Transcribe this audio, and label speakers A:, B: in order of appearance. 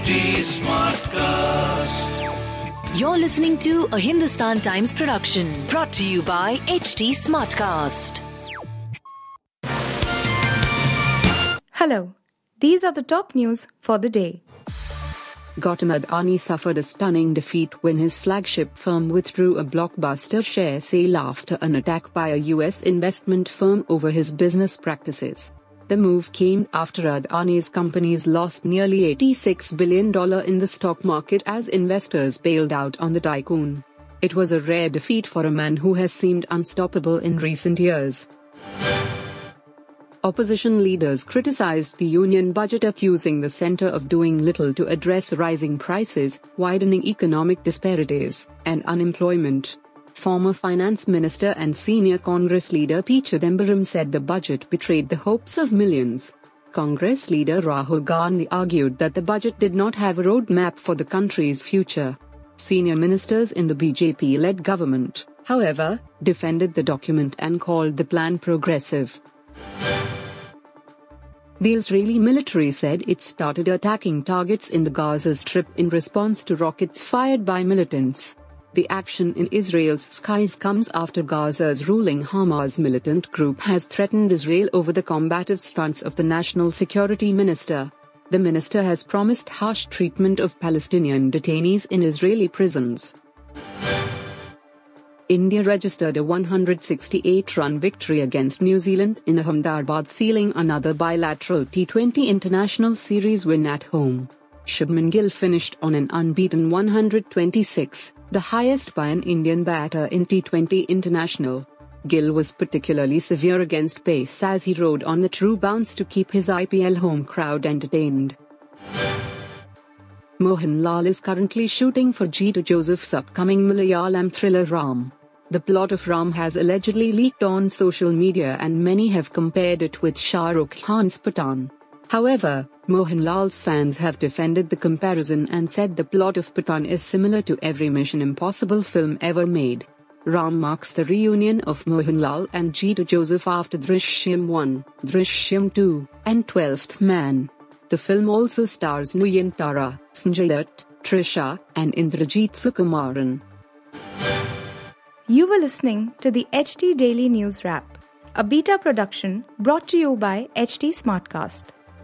A: HT Smartcast.
B: You're listening to a Hindustan Times production brought to you by HT Smartcast.
C: Hello, these are the top news for the day.
D: Gautam Adani suffered a stunning defeat when his flagship firm withdrew a blockbuster share sale after an attack by a US investment firm over his business practices. The move came after Adani's companies lost nearly $86 billion in the stock market as investors bailed out on the tycoon. It was a rare defeat for a man who has seemed unstoppable in recent years. Opposition leaders criticized the union budget accusing the center of doing little to address rising prices, widening economic disparities, and unemployment. Former finance minister and senior Congress leader P. Chidambaram said the budget betrayed the hopes of millions. Congress leader Rahul Gandhi argued that the budget did not have a roadmap for the country's future. Senior ministers in the BJP led government, however, defended the document and called the plan progressive. The Israeli military said it started attacking targets in the Gaza Strip in response to rockets fired by militants. The action in Israel's skies comes after Gaza's ruling Hamas militant group has threatened Israel over the combative stance of the national security minister. The minister has promised harsh treatment of Palestinian detainees in Israeli prisons. India registered a 168 run victory against New Zealand in Ahmedabad, sealing another bilateral T20 international series win at home. Shubman Gill finished on an unbeaten 126, the highest by an Indian batter in T20 International. Gill was particularly severe against pace as he rode on the true bounce to keep his IPL home crowd entertained. Mohanlal is currently shooting for Jeethu Joseph's upcoming Malayalam thriller Ram. The plot of Ram has allegedly leaked on social media and many have compared it with Shah Rukh Khan's Pathaan. However, Mohanlal's fans have defended the comparison and said the plot of Pathaan is similar to every Mission Impossible film ever made. Ram marks the reunion of Mohanlal and Jeethu Joseph after Drishyam 1, Drishyam 2, and 12th Man. The film also stars Nayanthara, Sanjay Dutt, Trisha, and Indrajith Sukumaran.
C: You were listening to the HT Daily News Wrap, a beta production brought to you by HT Smartcast.